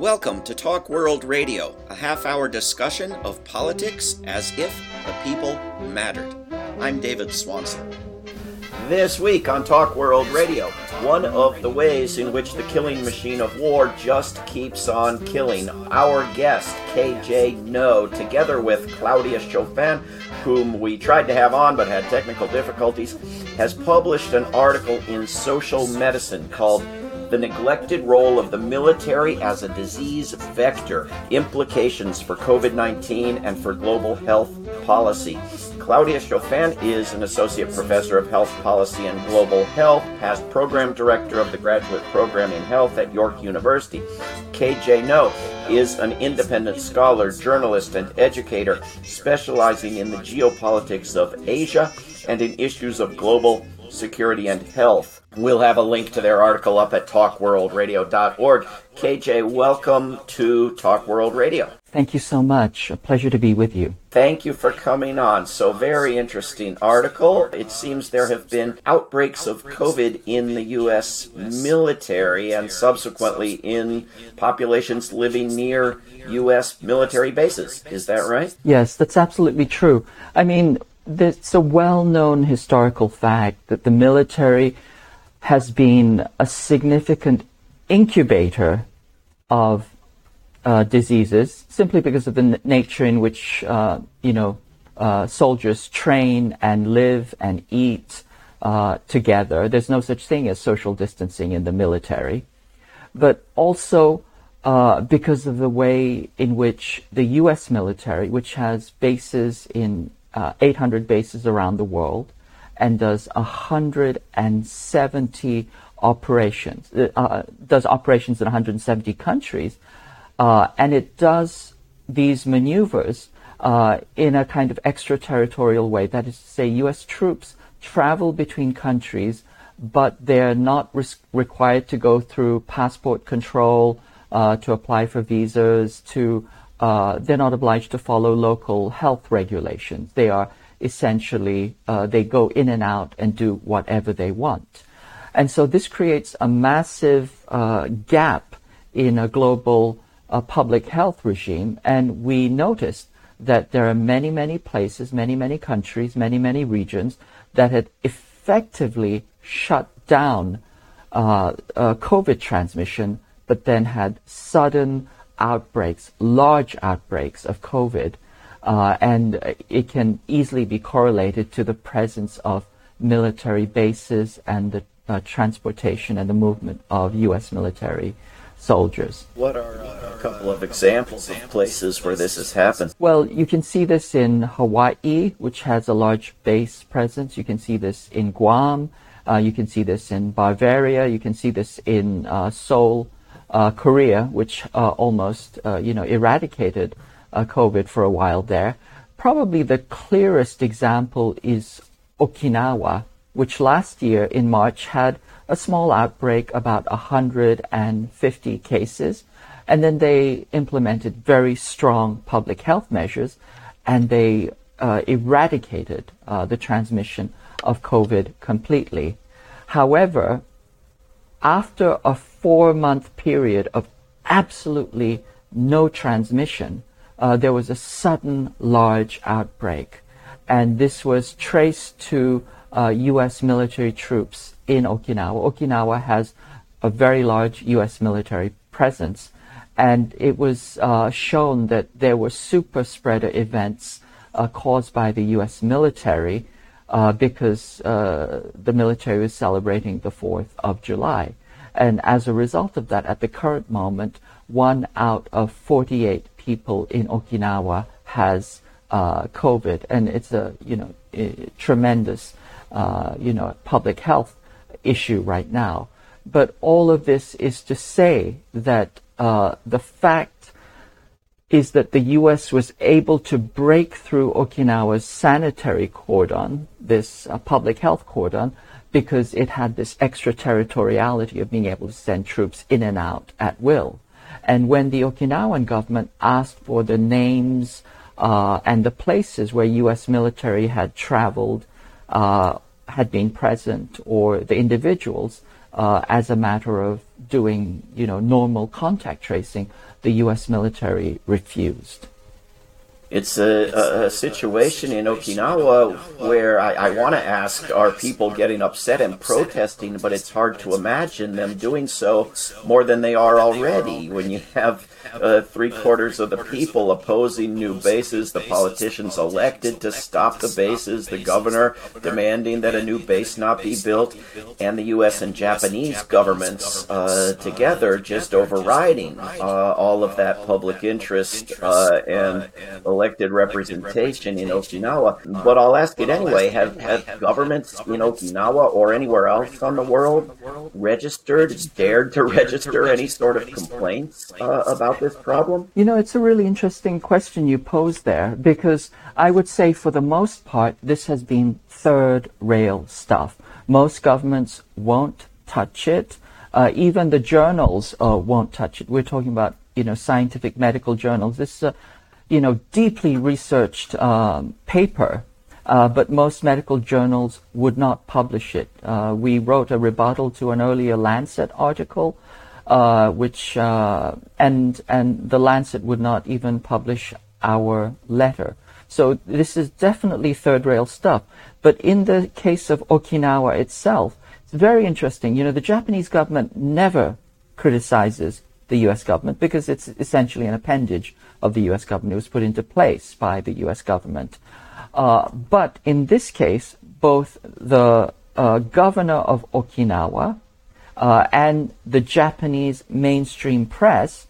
Welcome to Talk World Radio, a half hour discussion of politics as if the people mattered. I'm David Swanson. This week on Talk World Radio, one of the ways in which the killing machine of war just keeps on killing. Our guest, KJ Noh, together with Claudia Chaufan, whom we tried to have on but had technical difficulties, has published an article in Social Medicine called the neglected role of the military as a disease vector, implications for COVID 19 and for global health policy. Claudia Chaufan is an associate professor of health policy and global health, past program director of the graduate program in health at York University. KJ Noh is an independent scholar, journalist, and educator specializing in the geopolitics of Asia and in issues of global security and health. We'll have a link to their article up at talkworldradio.org. KJ, welcome to Talk World Radio. Thank you so much. A pleasure to be with you. Thank you for coming on. So, very interesting article. It seems there have been outbreaks of COVID in the U.S. military and subsequently in populations living near U.S. military bases. Is that right? Yes, that's absolutely true. I mean, it's a well known historical fact that the military has been a significant incubator of uh, diseases simply because of the n- nature in which uh, you know uh, soldiers train and live and eat uh, together. There's no such thing as social distancing in the military, but also uh, because of the way in which the U.S. military, which has bases in uh, 800 bases around the world, and does 170 operations, uh, uh, does operations in 170 countries, uh, and it does these maneuvers uh, in a kind of extraterritorial way. That is to say, U.S. troops travel between countries, but they're not res- required to go through passport control, uh, to apply for visas, to uh, they're not obliged to follow local health regulations. They are essentially uh, they go in and out and do whatever they want. And so this creates a massive uh, gap in a global uh, public health regime. And we noticed that there are many, many places, many, many countries, many, many regions that had effectively shut down uh, uh, COVID transmission, but then had sudden outbreaks, large outbreaks of COVID uh, and it can easily be correlated to the presence of military bases and the uh, transportation and the movement of U.S. military soldiers. What are uh, a couple of examples of places where this has happened? Well, you can see this in Hawaii, which has a large base presence. You can see this in Guam. Uh, you can see this in Bavaria. You can see this in uh, Seoul, uh, Korea, which almost, you know, eradicated uh, COVID for a while there. Probably the clearest example is Okinawa, which last year in March had a small outbreak, about 150 cases, and then they implemented very strong public health measures and they uh, eradicated uh, the transmission of COVID completely. However, after a four month period of absolutely no transmission, uh, there was a sudden large outbreak. And this was traced to uh, U.S. military troops in Okinawa. Okinawa has a very large U.S. military presence. And it was uh, shown that there were super spreader events uh, caused by the U.S. military uh, because uh, the military was celebrating the 4th of July. And as a result of that, at the current moment, one out of 48 people in Okinawa has uh, COVID, and it's a you know a tremendous uh, you know public health issue right now. But all of this is to say that uh, the fact is that the U.S. was able to break through Okinawa's sanitary cordon, this uh, public health cordon, because it had this extraterritoriality of being able to send troops in and out at will. And when the Okinawan government asked for the names uh, and the places where U.S. military had traveled, uh, had been present, or the individuals, uh, as a matter of doing, you know, normal contact tracing, the U.S. military refused. It's a, a, situation in Okinawa where I, I want to ask are people getting upset and protesting, but it's hard to imagine them doing so more than they are already. When you have uh, three quarters of the people opposing new bases, the politicians elected to stop the bases, the governor demanding that a new base not be built, and the U.S. and Japanese governments uh, together just overriding uh, all of that public interest uh, and elected representation in Okinawa. But I'll ask it anyway: Have have governments in Okinawa or anywhere else on the world registered, dared to register any sort of complaints uh, about this problem? You know, it's a really interesting question you pose there because I would say for the most part, this has been third rail stuff. Most governments won't touch it. Uh, even the journals uh, won't touch it. We're talking about, you know, scientific medical journals. This is a, you know, deeply researched um, paper uh, but most medical journals would not publish it. Uh, we wrote a rebuttal to an earlier Lancet article uh, which uh, and and the Lancet would not even publish our letter. So this is definitely third rail stuff. But in the case of Okinawa itself, it's very interesting. You know, the Japanese government never criticizes the U.S. government because it's essentially an appendage of the U.S. government. It was put into place by the U.S. government. Uh, but in this case, both the uh, governor of Okinawa uh, and the Japanese mainstream press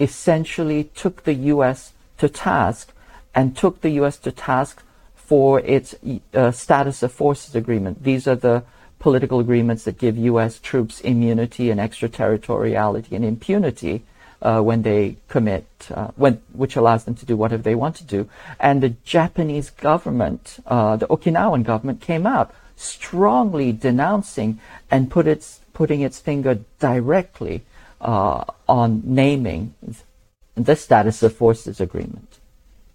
essentially took the U.S. to task and took the U.S. to task for its uh, status of forces agreement. These are the political agreements that give U.S. troops immunity and extraterritoriality and impunity uh, when they commit, uh, when, which allows them to do whatever they want to do. And the Japanese government, uh, the Okinawan government, came out strongly denouncing and put its putting its finger directly uh, on naming the status of forces agreement.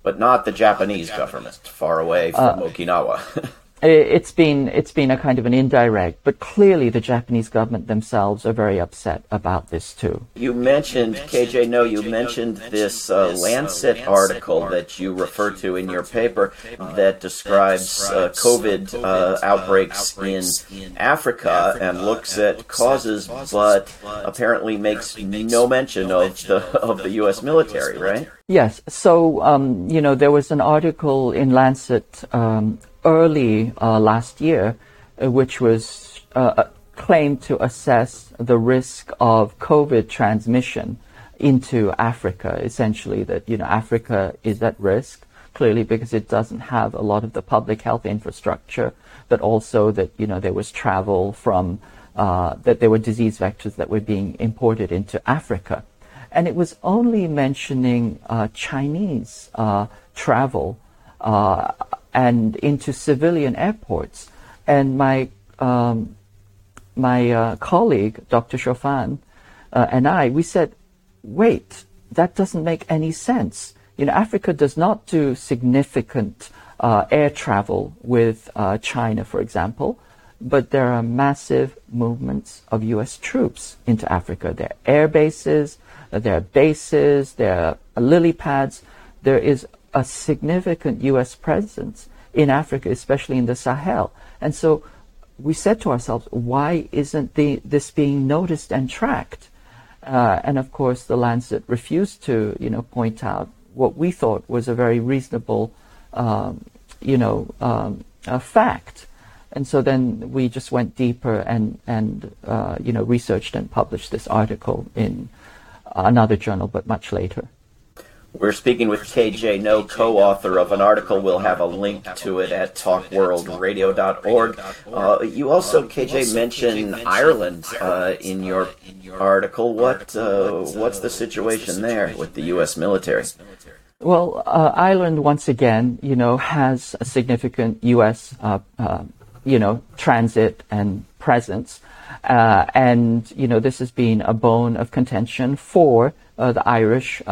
But not the Japanese government, far away from uh, Okinawa. it's been it's been a kind of an indirect, but clearly the Japanese government themselves are very upset about this too. You mentioned KJ. No, you mentioned this uh, Lancet article that you refer to in your paper that describes uh, COVID uh, outbreaks in Africa and looks at causes, but apparently makes no mention of the of the U.S. military, right? Yes. So um, you know there was an article in Lancet um, early uh, last year, uh, which was uh, claimed to assess the risk of COVID transmission into Africa. Essentially, that you know Africa is at risk clearly because it doesn't have a lot of the public health infrastructure, but also that you know there was travel from uh, that there were disease vectors that were being imported into Africa, and it was only mentioning uh, Chinese uh, travel and into civilian airports. And my um, my uh, colleague, Dr. Chaufan, uh, and I, we said, wait, that doesn't make any sense. You know, Africa does not do significant uh, air travel with uh, China, for example, but there are massive movements of U.S. troops into Africa. There are air bases, there are bases, there are lily pads. There is a significant U.S. presence in Africa, especially in the Sahel. And so we said to ourselves, why isn't the, this being noticed and tracked? Uh, and of course, the Lancet refused to, you know, point out what we thought was a very reasonable, um, you know, um, fact. And so then we just went deeper and, and uh, you know, researched and published this article in another journal, but much later. We're speaking with KJ Noh, co-author of an article. We'll have a link to it at talkworldradio.org. Uh, you also, KJ, mentioned Ireland uh, in your article. What uh, what's the situation there with the U.S. military? Well, uh, Ireland once again, you know, has a significant U.S. Uh, uh, you know transit and presence, and you know this has been a bone of contention for the Irish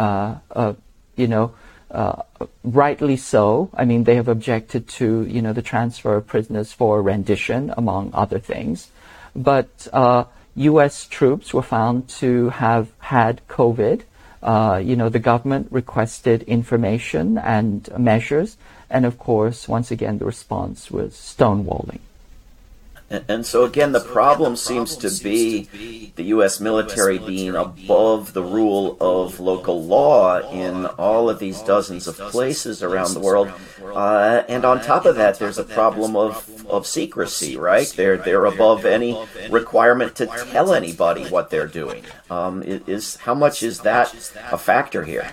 you know, uh, rightly so. I mean, they have objected to, you know, the transfer of prisoners for rendition, among other things. But, uh, U.S. troops were found to have had COVID. Uh, you know, the government requested information and measures, and of course, once again, the response was stonewalling. And so again, the problem seems to be the U.S. military being above the rule of local law in all of these dozens of places around the world. Uh, and on top of that, there's a problem of, of secrecy, right? They're, they're above any requirement to tell anybody what they're doing. Um, is, how much is that a factor here?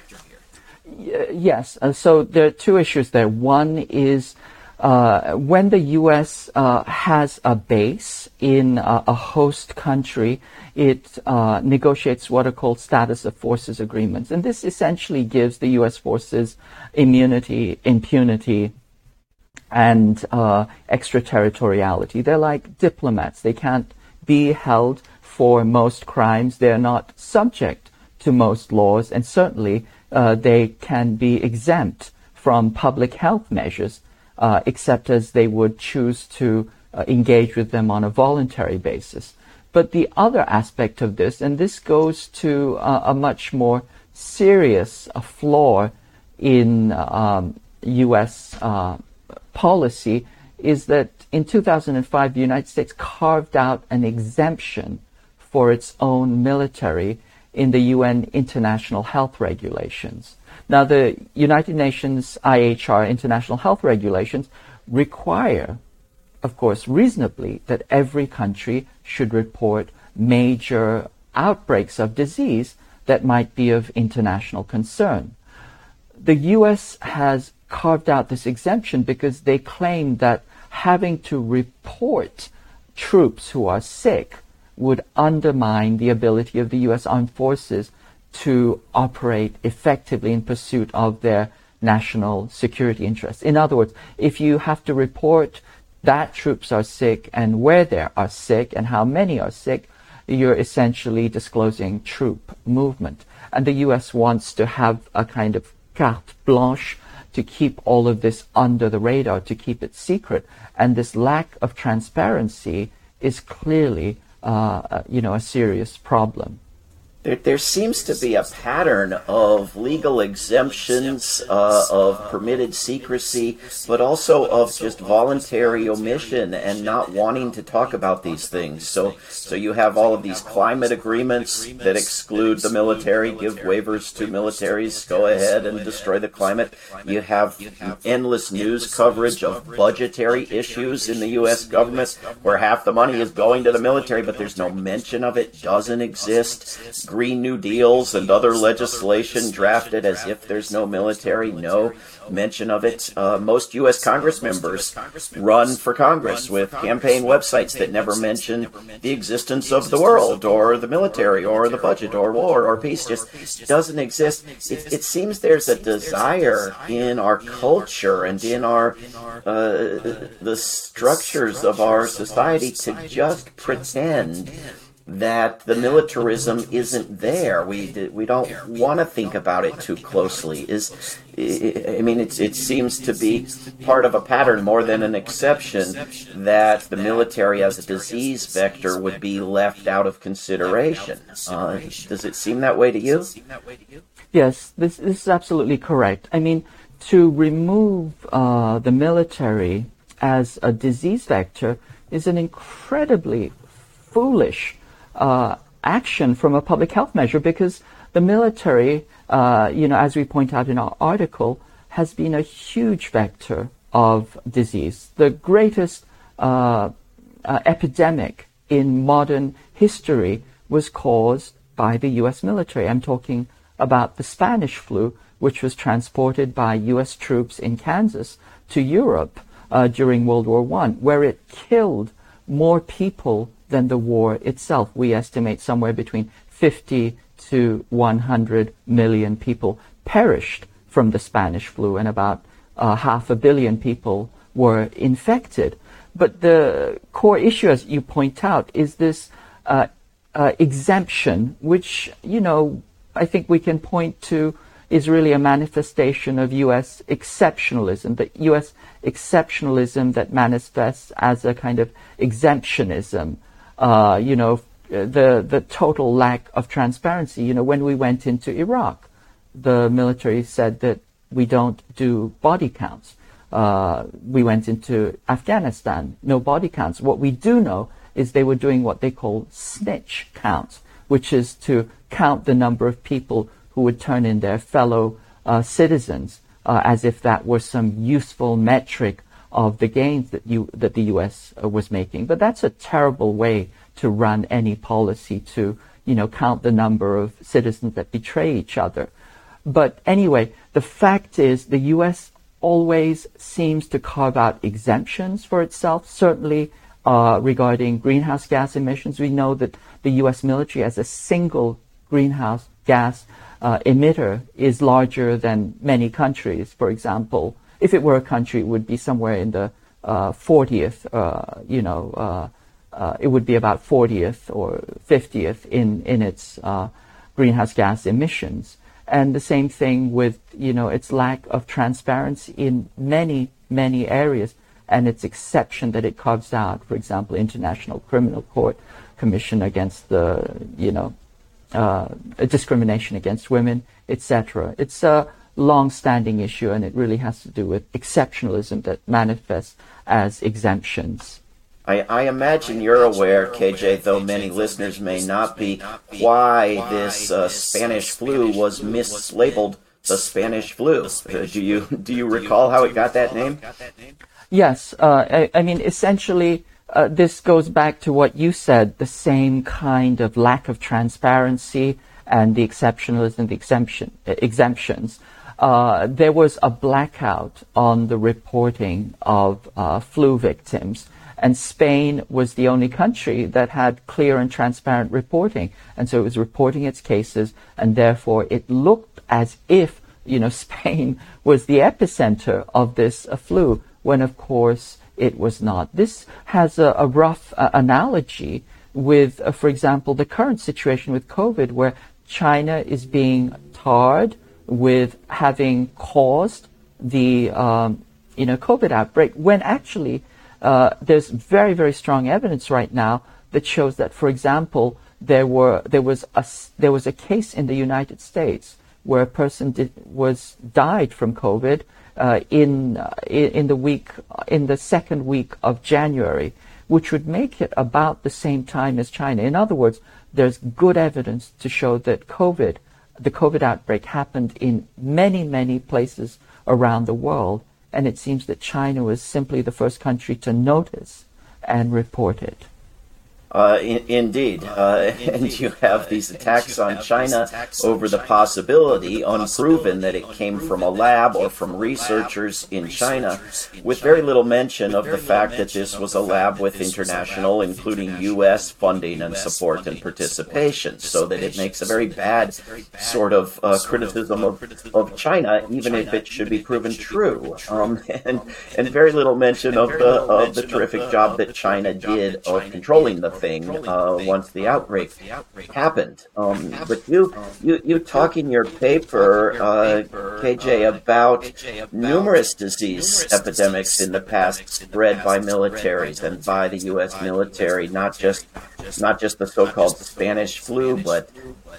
Yes. Uh, so there are two issues there. One is uh, when the U.S. Uh, has a base in uh, a host country, it uh, negotiates what are called status of forces agreements. And this essentially gives the U.S. forces immunity, impunity, and uh, extraterritoriality. They're like diplomats. They can't be held for most crimes. They're not subject to most laws, and certainly uh, they can be exempt from public health measures uh, except as they would choose to uh, engage with them on a voluntary basis. But the other aspect of this, and this goes to uh, a much more serious uh, flaw in um, U.S. Uh, policy, is that in 2005 the United States carved out an exemption for its own military in the UN International Health Regulations. Now, the United Nations IHR, International Health Regulations, require, of course, reasonably, that every country should report major outbreaks of disease that might be of international concern. The US has carved out this exemption because they claim that having to report troops who are sick would undermine the ability of the US armed forces to operate effectively in pursuit of their national security interests. In other words, if you have to report that troops are sick and where they are sick and how many are sick, you're essentially disclosing troop movement. And the US wants to have a kind of carte blanche to keep all of this under the radar, to keep it secret. And this lack of transparency is clearly, uh, you know, a serious problem there, there seems to be a pattern of legal exemptions, uh, of permitted secrecy, but also of just voluntary omission and not wanting to talk about these things. So, so you have all of these climate agreements that exclude the military, give waivers to militaries, go ahead and destroy the climate. You have endless news coverage of budgetary issues in the U.S. government where half the money is going to the military, but there's no mention of it, doesn't exist Green New Deals and other legislation drafted as if there's no military, no mention of it. Uh, most U.S. Congress members run for Congress with campaign websites that never mention the existence of the world or the military or the budget or war or peace. Just doesn't exist. It, it seems there's a desire in our culture and in our uh, the structures of our society to just pretend that the militarism isn't there. We we don't want to think about it too closely. Is I mean, it it seems to be part of a pattern more than an exception that the military as a disease vector would be left out of consideration. Uh, does it seem that way to you? Yes, this, this is absolutely correct. I mean, to remove uh, the military as a disease vector is an incredibly foolish uh, action from a public health measure because the military, uh, you know, as we point out in our article, has been a huge vector of disease. The greatest uh, uh epidemic in modern history was caused by the U.S. military. I'm talking about the Spanish flu, which was transported by U.S. troops in Kansas to Europe uh, during World War I, where it killed more people than the war itself. We estimate somewhere between 50 to 100 million people perished from the Spanish flu, and about uh, half a billion people were infected. But the core issue, as you point out, is this uh, uh, exemption, which, you know, I think we can point to is really a manifestation of U.S. exceptionalism, the U.S. exceptionalism that manifests as a kind of exemptionism uh, you know, the the total lack of transparency. You know, when we went into Iraq, the military said that we don't do body counts. Uh, we went into Afghanistan, no body counts. What we do know is they were doing what they call snitch counts, which is to count the number of people who would turn in their fellow uh, citizens uh, as if that were some useful metric of the gains that you that the U.S. Uh, was making. But that's a terrible way to run any policy to you know count the number of citizens that betray each other. But anyway, the fact is the U.S. always seems to carve out exemptions for itself. Certainly. Uh, regarding greenhouse gas emissions, we know that the U.S. military, as a single greenhouse gas uh, emitter is larger than many countries. For example, if it were a country, it would be somewhere in the uh, 40th, uh, you know, uh, uh, it would be about 40th or 50th in, in its uh, greenhouse gas emissions. And the same thing with, you know, its lack of transparency in many, many areas and its exception that it carves out, for example, International Criminal Court Commission against the, you know, uh, discrimination against women, etc. It's a long-standing issue, and it really has to do with exceptionalism that manifests as exemptions. I, I, imagine you're aware, KJ, though many listeners may not be, why this uh, Spanish flu was mislabeled the Spanish flu. Uh, do you do you recall how it got that name? Yes, uh, I, I, mean essentially uh, this goes back to what you said, the same kind of lack of transparency and the exceptionalism, the exemption, exemptions. Uh, there was a blackout on the reporting of uh, flu victims, and Spain was the only country that had clear and transparent reporting, and so it was reporting its cases, and therefore it looked as if you know Spain was the epicenter of this uh, flu, when of course it was not. This has a, a rough uh, analogy with, uh, for example, the current situation with COVID, where China is being tarred with having caused the um, you know COVID outbreak, when actually uh, there's very very strong evidence right now that shows that, for example, there were there was a there was a case in the United States where a person did, was died from COVID uh, in uh, in the week in the second week of January, which would make it about the same time as China. In other words, there's good evidence to show that COVID, the COVID outbreak, happened in many many places around the world, and it seems that China was simply the first country to notice and report it. Uh, in, indeed. Uh, and you have these attacks on China over the possibility, unproven, that it came from a lab or from researchers in China, with very little mention of the fact that this was a lab with international, including U.S., funding and support and participation, so that it makes a very bad sort of uh, criticism of, of China, even if it should be proven true. Um, and, and very little mention of the, of the terrific job that China did of controlling the thing uh, once the outbreak happened. Um, but you, you, you talk in your paper, uh, KJ, about numerous disease epidemics in the past spread by militaries and by the U.S. military, not just not just the so-called Spanish flu, but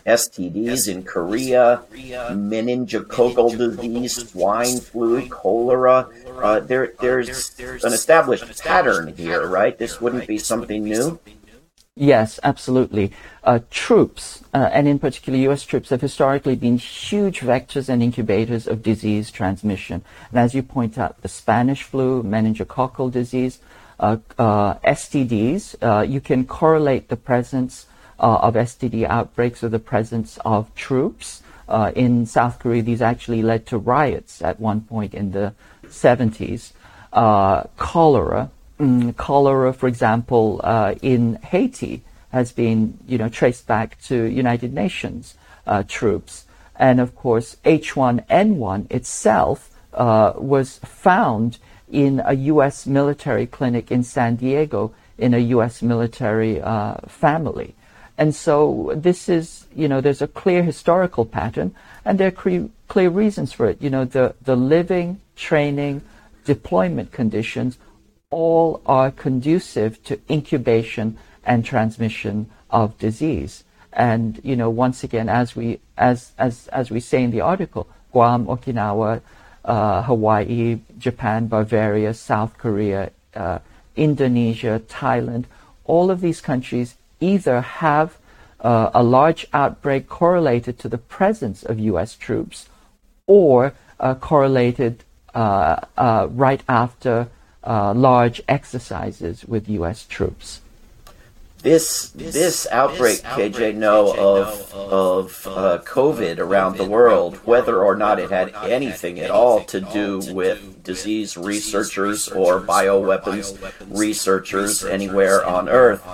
STDs in Korea, meningococcal disease, swine flu, cholera. Uh, there, there's an established pattern here, right? This wouldn't be something new. Yes, absolutely. Uh, troops, uh, and in particular U.S. troops, have historically been huge vectors and incubators of disease transmission. And as you point out, the Spanish flu, meningococcal disease, uh, uh STDs, uh, you can correlate the presence uh, of STD outbreaks with the presence of troops. in South Korea, these actually led to riots at one point in the 70s. cholera, mm, cholera, for example, uh, in Haiti has been, you know, traced back to United Nations uh, troops. And of course, H1N1 itself uh, was found in a U.S. military clinic in San Diego in a U.S. military uh, family. And so this is, you know, there's a clear historical pattern, and there are cre- clear reasons for it. You know, the, the living, training, deployment conditions all are conducive to incubation and transmission of disease. And you know, once again, as we as as as we say in the article, Guam, Okinawa, uh, Hawaii, Japan, Bavaria, South Korea, uh, Indonesia, Thailand, all of these countries either have uh, a large outbreak correlated to the presence of U.S. troops or uh, correlated uh, uh, right after Uh, large exercises with U.S. troops this this outbreak, KJ, know of of uh, COVID around the world, whether or not it had anything at all to do with disease researchers or bioweapons researchers anywhere on Earth,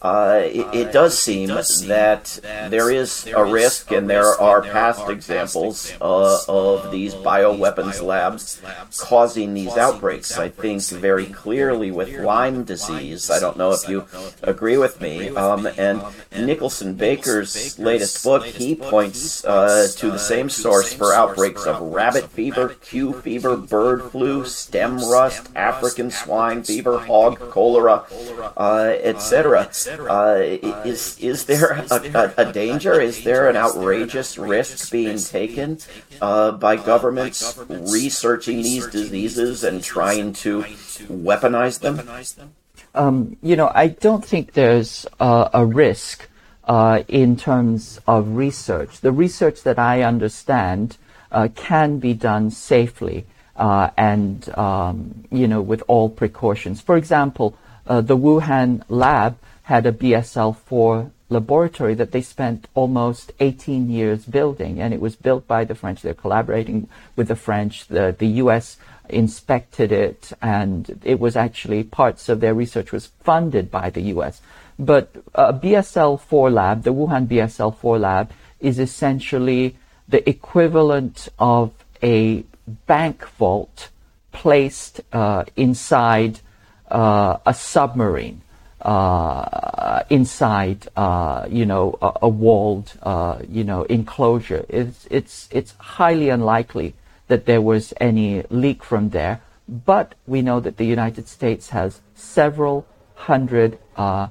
uh, it, it, does seem that there is a risk, and there are past examples uh, of these bioweapons labs causing these outbreaks. I think very clearly with Lyme disease. I don't know if you agree with me. Um, and Nicholson Baker's latest book, he points uh, to the same source for outbreaks of rabbit fever, Q fever, bird flu, stem rust, African swine fever, hog cholera, uh, etc. Uh, is is there a, a, a, danger? Is there an outrageous risk being taken uh, by governments researching these diseases and trying to weaponize them? Um, you know, I don't think there's uh, a risk uh, in terms of research. The research that I understand uh, can be done safely uh, and, um, you know, with all precautions. For example, uh, the Wuhan lab had a BSL-4 laboratory that they spent almost 18 years building, and it was built by the French. They're collaborating with the French. The, the U.S inspected it, and it was actually parts of their research was funded by the U.S. But a BSL-4 lab, the Wuhan BSL-4 lab, is essentially the equivalent of a bank vault placed uh, inside uh, a submarine, uh, inside uh, you know a, a walled uh, you know enclosure. It's it's it's highly unlikely that there was any leak from there. But we know that the United States has several hundred, uh,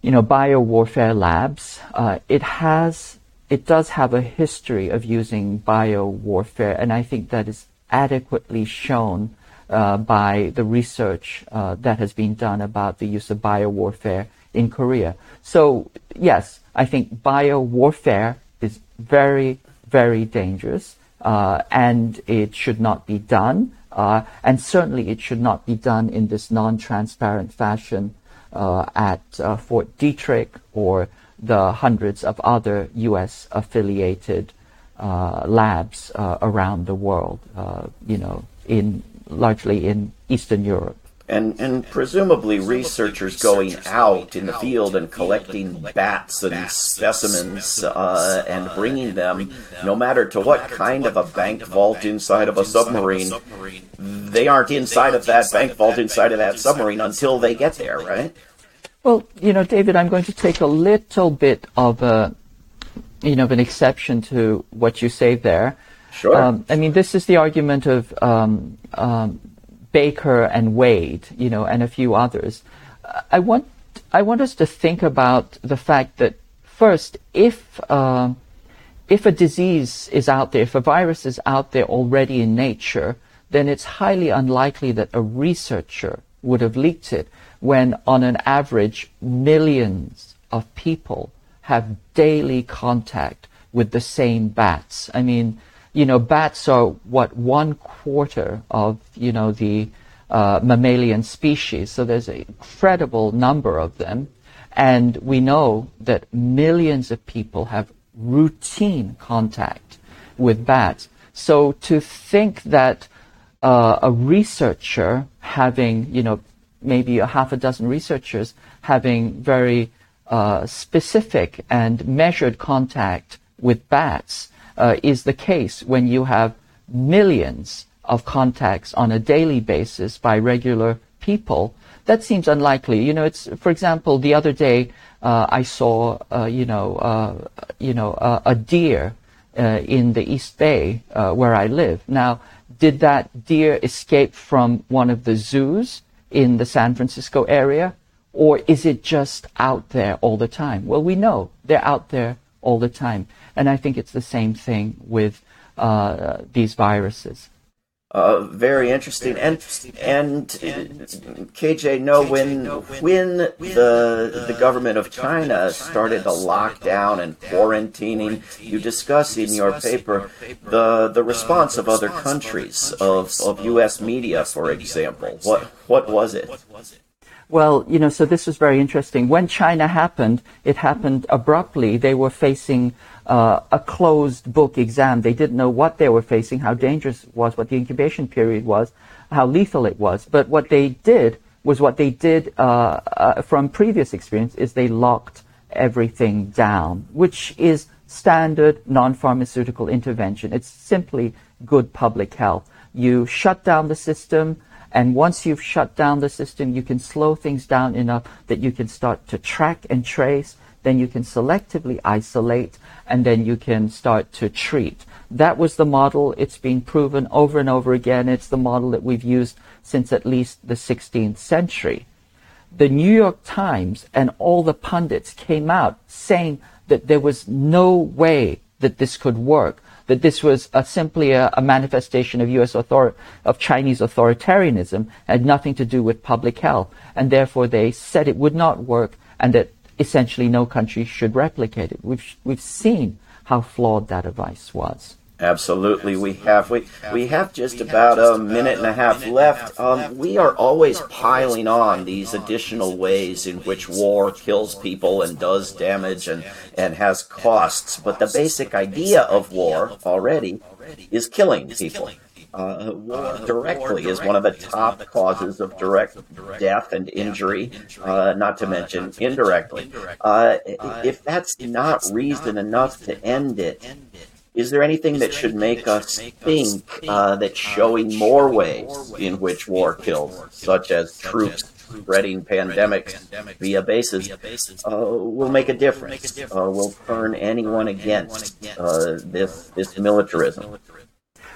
you know, biowarfare labs. Uh, it has, it does have a history of using biowarfare, and I think that is adequately shown uh, by the research uh, that has been done about the use of biowarfare in Korea. So yes, I think biowarfare is very, very dangerous uh, and it should not be done. Uh, and certainly it should not be done in this non-transparent fashion uh, at uh, Fort Detrick or the hundreds of other U.S. affiliated uh, labs around the world. you know, in largely in Eastern Europe. And, and presumably researchers going out in the field and collecting bats and specimens uh, and bringing them, no matter to what kind of a bank vault inside of a submarine, they aren't inside of that bank vault inside of that submarine until they get there, right? Well, you know, David, I'm going to take a little bit of a, you know, of an exception to what you say there. Sure. Um, I mean, this is the argument of um, um, Baker and Wade, you know, and a few others. I want I want us to think about the fact that first, if uh, if a disease is out there, if a virus is out there already in nature, then it's highly unlikely that a researcher would have leaked it when, on an average, millions of people have daily contact with the same bats. I mean, you know, bats are what one quarter of you know the uh, mammalian species. So there's an incredible number of them, and we know that millions of people have routine contact with bats. So to think that uh, a researcher having, you know, maybe a half a dozen researchers having very uh, specific and measured contact with bats uh, is the case when you have millions of contacts on a daily basis by regular people, that seems unlikely. You know, it's for example, the other day uh, I saw, uh, you know, uh, you know, a deer uh, in the East Bay uh, where I live. Now, did that deer escape from one of the zoos in the San Francisco area, Or is it just out there all the time? Well, we know they're out there all the time. And I think it's the same thing with uh, these viruses. Uh, very interesting. And and KJ, Noh, when when the the government of China started the lockdown and quarantining, you discuss in your paper the the response of other countries of of U.S. media, for example. What what was it? Well, you know, so this was very interesting. When China happened, it happened abruptly. They were facing uh, a closed book exam. They didn't know what they were facing, how dangerous it was, what the incubation period was, how lethal it was. But what they did was what they did uh, uh, from previous experience is they locked everything down, which is standard non-pharmaceutical intervention. It's simply good public health. You shut down the system and once you've shut down the system, you can slow things down enough that you can start to track and trace. Then you can selectively isolate and then you can start to treat. That was the model. It's been proven over and over again. It's the model that we've used since at least the 16th century. The New York Times and all the pundits came out saying that there was no way that this could work that this was a, simply a, a, manifestation of U.S. Author- of Chinese authoritarianism, had nothing to do with public health, and therefore they said it would not work, and that essentially no country should replicate it. We've we've seen how flawed that advice was. Absolutely, we have. We we have just about a minute and a half left. Um, we are always piling on these additional ways in which war kills people and does damage and and has costs. But the basic idea of war already is killing people. Uh, war directly is one of the top causes of direct death and injury, uh, not to mention indirectly. Uh, if that's not reason enough to end it, is there anything that should make us think uh, that showing more ways in which war kills, such as troops spreading pandemics via bases, uh, will make a difference? Uh, will turn anyone against uh, this this militarism?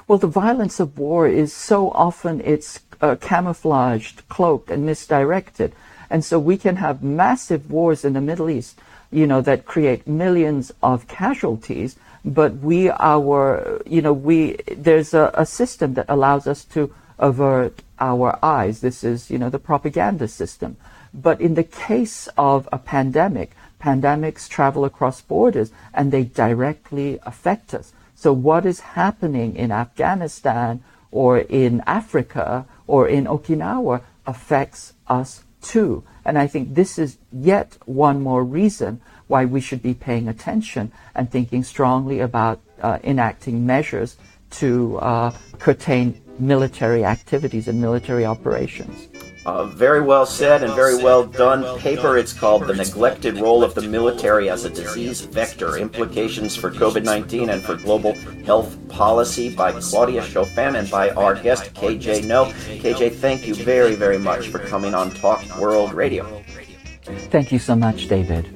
Well, the violence of war is so often it's uh, camouflaged, cloaked, and misdirected, and so we can have massive wars in the Middle East, you know, that create millions of casualties but we our you know we there's a, a system that allows us to avert our eyes. This is you know the propaganda system. But in the case of a pandemic pandemics travel across borders and they directly affect us. So what is happening in afghanistan or in africa or in okinawa affects us too. And i think this is yet one more reason why we should be paying attention and thinking strongly about uh, enacting measures to uh, curtail military activities and military operations. Uh, very well said and very well done paper. It's called The Neglected Role of the Military as a Disease Vector Implications for COVID 19 and for Global Health Policy by Claudia Chaufan and by our guest, KJ Noh. KJ, thank you very, very much for coming on Talk World Radio. Thank you so much, David.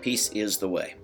Peace is the way.